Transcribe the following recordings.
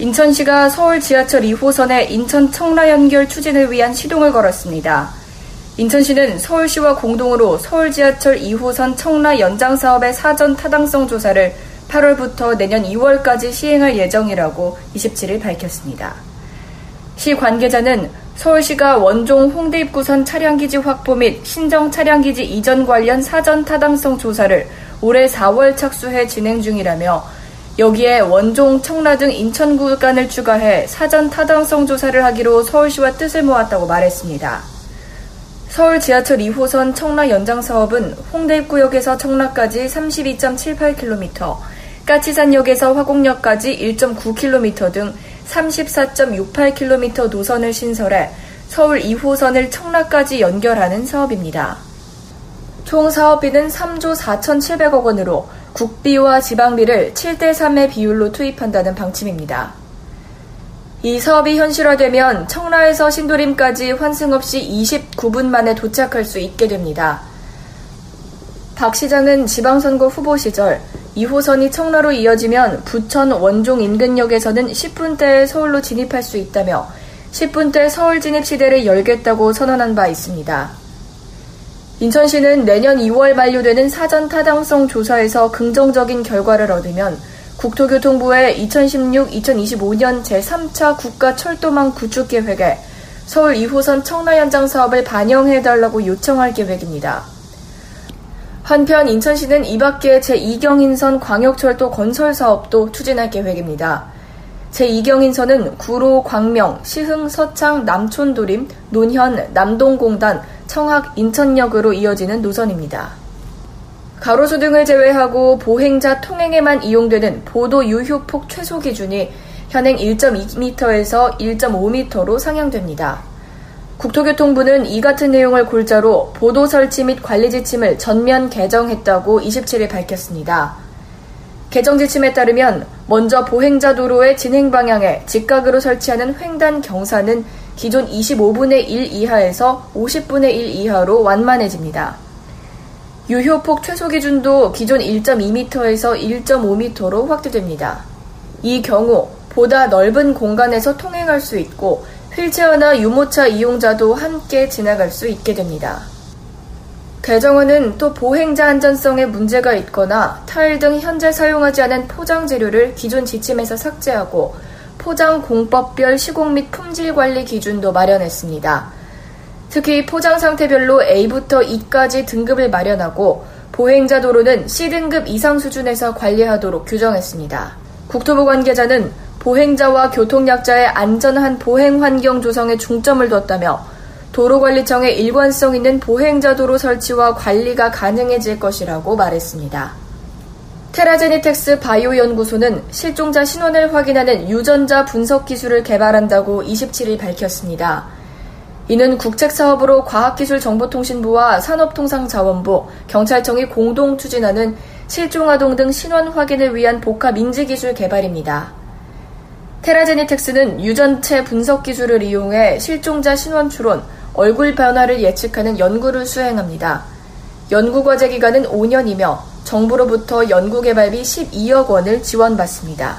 인천시가 서울 지하철 2호선의 인천 청라 연결 추진을 위한 시동을 걸었습니다. 인천시는 서울시와 공동으로 서울 지하철 2호선 청라 연장 사업의 사전 타당성 조사를 8월부터 내년 2월까지 시행할 예정이라고 27일 밝혔습니다. 시 관계자는 서울시가 원종 홍대 입구선 차량기지 확보 및 신정 차량기지 이전 관련 사전 타당성 조사를 올해 4월 착수해 진행 중이라며 여기에 원종, 청라 등 인천구 간을 추가해 사전 타당성 조사를 하기로 서울시와 뜻을 모았다고 말했습니다. 서울 지하철 2호선 청라 연장 사업은 홍대 입구역에서 청라까지 32.78km, 까치산역에서 화곡역까지 1.9km 등 34.68km 노선을 신설해 서울 2호선을 청라까지 연결하는 사업입니다. 총 사업비는 3조 4,700억 원으로 국비와 지방비를 7대3의 비율로 투입한다는 방침입니다. 이 사업이 현실화되면 청라에서 신도림까지 환승 없이 29분 만에 도착할 수 있게 됩니다. 박 시장은 지방선거 후보 시절 2호선이 청라로 이어지면 부천 원종 인근역에서는 10분대에 서울로 진입할 수 있다며 10분대 서울 진입 시대를 열겠다고 선언한 바 있습니다. 인천시는 내년 2월 만료되는 사전 타당성 조사에서 긍정적인 결과를 얻으면 국토교통부의 2016-2025년 제3차 국가 철도망 구축 계획에 서울 2호선 청라 연장 사업을 반영해달라고 요청할 계획입니다. 한편 인천시는 이 밖에 제2경인선 광역철도 건설 사업도 추진할 계획입니다. 제2경인선은 구로, 광명, 시흥, 서창, 남촌 도림, 논현, 남동공단, 청학, 인천역으로 이어지는 노선입니다. 가로수 등을 제외하고 보행자 통행에만 이용되는 보도 유효폭 최소 기준이 현행 1.2m에서 1.5m로 상향됩니다. 국토교통부는 이 같은 내용을 골자로 보도 설치 및 관리 지침을 전면 개정했다고 27일 밝혔습니다. 개정 지침에 따르면 먼저 보행자 도로의 진행 방향에 직각으로 설치하는 횡단 경사는 기존 25분의 1 이하에서 50분의 1 이하로 완만해집니다. 유효폭 최소 기준도 기존 1.2m에서 1.5m로 확대됩니다. 이 경우 보다 넓은 공간에서 통행할 수 있고 휠체어나 유모차 이용자도 함께 지나갈 수 있게 됩니다. 개정안은 또 보행자 안전성에 문제가 있거나 타일 등 현재 사용하지 않은 포장 재료를 기존 지침에서 삭제하고 포장 공법별 시공 및 품질 관리 기준도 마련했습니다. 특히 포장 상태별로 A부터 E까지 등급을 마련하고 보행자 도로는 C등급 이상 수준에서 관리하도록 규정했습니다. 국토부 관계자는 보행자와 교통약자의 안전한 보행 환경 조성에 중점을 뒀다며 도로관리청의 일관성 있는 보행자 도로 설치와 관리가 가능해질 것이라고 말했습니다. 테라제니텍스 바이오 연구소는 실종자 신원을 확인하는 유전자 분석 기술을 개발한다고 27일 밝혔습니다. 이는 국책 사업으로 과학기술정보통신부와 산업통상자원부, 경찰청이 공동 추진하는 실종 아동 등 신원 확인을 위한 복합 인지 기술 개발입니다. 테라제니텍스는 유전체 분석 기술을 이용해 실종자 신원 추론, 얼굴 변화를 예측하는 연구를 수행합니다. 연구 과제 기간은 5년이며 정부로부터 연구개발비 12억 원을 지원받습니다.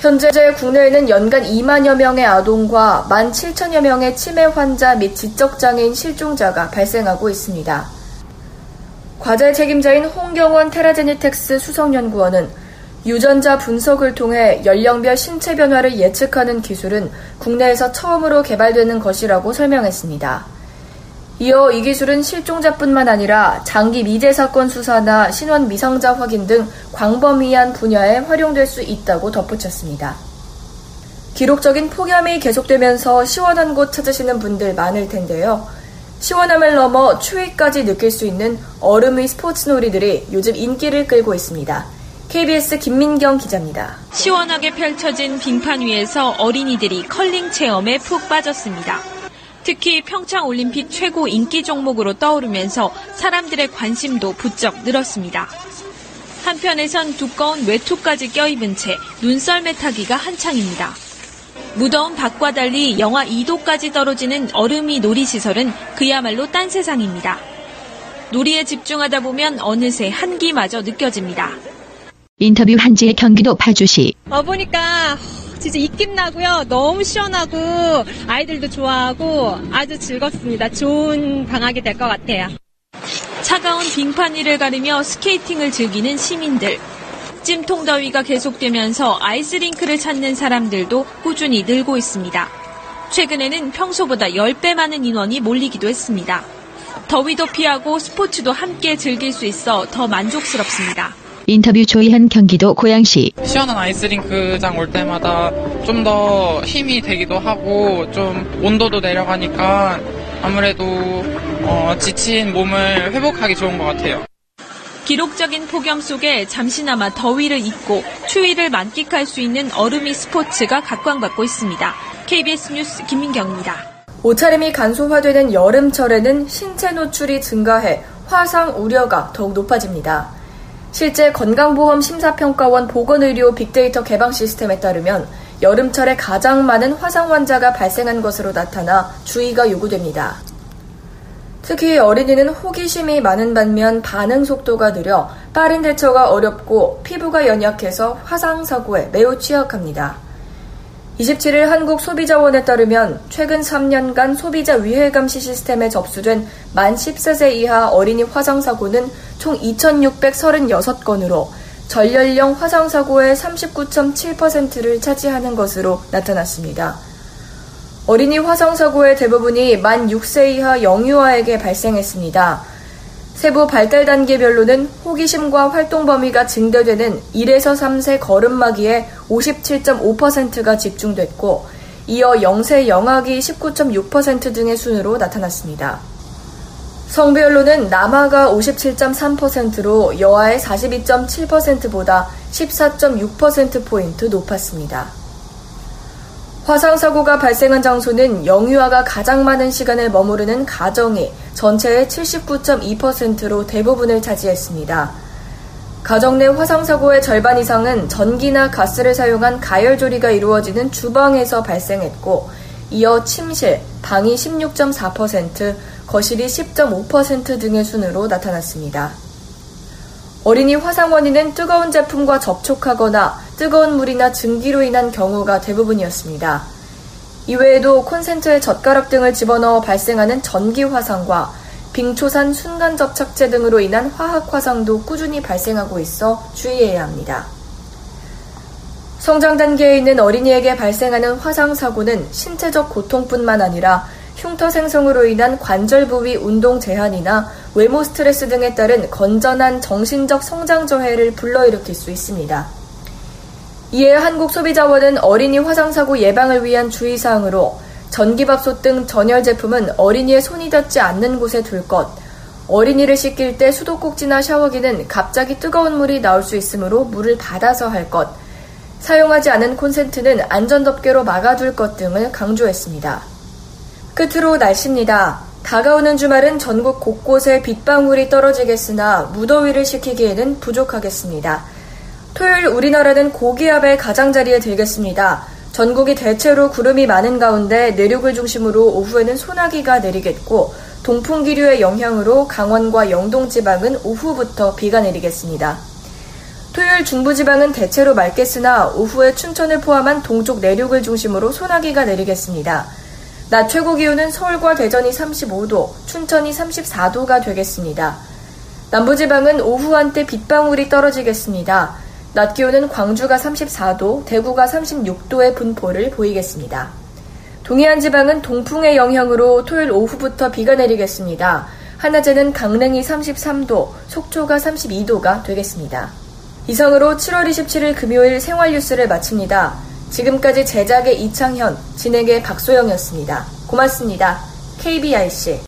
현재 국내에는 연간 2만여 명의 아동과 1만 7천여 명의 치매 환자 및 지적장애인 실종자가 발생하고 있습니다. 과제 책임자인 홍경원 테라제니텍스 수석연구원은 유전자 분석을 통해 연령별 신체 변화를 예측하는 기술은 국내에서 처음으로 개발되는 것이라고 설명했습니다. 이어 이 기술은 실종자뿐만 아니라 장기 미제 사건 수사나 신원 미상자 확인 등 광범위한 분야에 활용될 수 있다고 덧붙였습니다. 기록적인 폭염이 계속되면서 시원한 곳 찾으시는 분들 많을 텐데요. 시원함을 넘어 추위까지 느낄 수 있는 얼음 위 스포츠 놀이들이 요즘 인기를 끌고 있습니다. KBS 김민경 기자입니다. 시원하게 펼쳐진 빙판 위에서 어린이들이 컬링 체험에 푹 빠졌습니다. 특히 평창 올림픽 최고 인기 종목으로 떠오르면서 사람들의 관심도 부쩍 늘었습니다. 한편에선 두꺼운 외투까지 껴입은 채 눈썰매 타기가 한창입니다. 무더운 밖과 달리 영하 2도까지 떨어지는 얼음이 놀이시설은 그야말로 딴 세상입니다. 놀이에 집중하다 보면 어느새 한기마저 느껴집니다. 인터뷰 한지의 경기도 파주시. 와보니까 진짜 입김 나고요. 너무 시원하고 아이들도 좋아하고 아주 즐겁습니다. 좋은 방학이 될 것 같아요. 차가운 빙판 위를 가르며 스케이팅을 즐기는 시민들. 찜통 더위가 계속되면서 아이스링크를 찾는 사람들도 꾸준히 늘고 있습니다. 최근에는 평소보다 10배 많은 인원이 몰리기도 했습니다. 더위도 피하고 스포츠도 함께 즐길 수 있어 더 만족스럽습니다. 인터뷰 조이한 경기도 고양시. 시원한 아이스링크장 올 때마다 좀 더 힘이 되기도 하고 좀 온도도 내려가니까 아무래도 어, 지친 몸을 회복하기 좋은 것 같아요. 기록적인 폭염 속에 잠시나마 더위를 잊고 추위를 만끽할 수 있는 얼음이 스포츠가 각광받고 있습니다. KBS 뉴스 김민경입니다. 옷차림이 간소화되는 여름철에는 신체 노출이 증가해 화상 우려가 더욱 높아집니다. 실제 건강보험 심사평가원 보건의료 빅데이터 개방 시스템에 따르면 여름철에 가장 많은 화상 환자가 발생한 것으로 나타나 주의가 요구됩니다. 특히 어린이는 호기심이 많은 반면 반응 속도가 느려 빠른 대처가 어렵고 피부가 연약해서 화상 사고에 매우 취약합니다. 27일 한국소비자원에 따르면 최근 3년간 소비자 위해 감시 시스템에 접수된 만 14세 이하 어린이 화상 사고는 총 2,636건으로 전연령 화상 사고의 39.7%를 차지하는 것으로 나타났습니다. 어린이 화상 사고의 대부분이 만 6세 이하 영유아에게 발생했습니다. 세부 발달 단계별로는 호기심과 활동 범위가 증대되는 1에서 3세 걸음마기에 57.5%가 집중됐고, 이어 0세 영아기 19.6% 등의 순으로 나타났습니다. 성별로는 남아가 57.3%로 여아의 42.7%보다 14.6%포인트 높았습니다. 화상 사고가 발생한 장소는 영유아가 가장 많은 시간을 머무르는 가정이 전체의 79.2%로 대부분을 차지했습니다. 가정 내 화상 사고의 절반 이상은 전기나 가스를 사용한 가열 조리가 이루어지는 주방에서 발생했고, 이어 침실, 방이 16.4%, 거실이 10.5% 등의 순으로 나타났습니다. 어린이 화상 원인은 뜨거운 제품과 접촉하거나 뜨거운 물이나 증기로 인한 경우가 대부분이었습니다. 이외에도 콘센트에 젓가락 등을 집어넣어 발생하는 전기 화상과 빙초산 순간 접착제 등으로 인한 화학 화상도 꾸준히 발생하고 있어 주의해야 합니다. 성장 단계에 있는 어린이에게 발생하는 화상 사고는 신체적 고통뿐만 아니라 흉터 생성으로 인한 관절 부위 운동 제한이나 외모 스트레스 등에 따른 건전한 정신적 성장 저해를 불러일으킬 수 있습니다. 이에 한국소비자원은 어린이 화상사고 예방을 위한 주의사항으로 전기밥솥 등 전열 제품은 어린이의 손이 닿지 않는 곳에 둘 것, 어린이를 씻길 때 수도꼭지나 샤워기는 갑자기 뜨거운 물이 나올 수 있으므로 물을 받아서 할 것, 사용하지 않은 콘센트는 안전덮개로 막아둘 것 등을 강조했습니다. 끝으로 날씨입니다. 다가오는 주말은 전국 곳곳에 빗방울이 떨어지겠으나 무더위를 식히기에는 부족하겠습니다. 토요일 우리나라는 고기압의 가장자리에 들겠습니다. 전국이 대체로 구름이 많은 가운데 내륙을 중심으로 오후에는 소나기가 내리겠고 동풍 기류의 영향으로 강원과 영동 지방은 오후부터 비가 내리겠습니다. 토요일 중부 지방은 대체로 맑겠으나 오후에 춘천을 포함한 동쪽 내륙을 중심으로 소나기가 내리겠습니다. 낮 최고 기온은 서울과 대전이 35도, 춘천이 34도가 되겠습니다. 남부지방은 오후 한때 빗방울이 떨어지겠습니다. 낮 기온은 광주가 34도, 대구가 36도의 분포를 보이겠습니다. 동해안 지방은 동풍의 영향으로 토요일 오후부터 비가 내리겠습니다. 한낮에는 강릉이 33도, 속초가 32도가 되겠습니다. 이상으로 7월 27일 금요일 생활 뉴스를 마칩니다. 지금까지 제작의 이창현, 진행의 박소영이었습니다. 고맙습니다. KBRC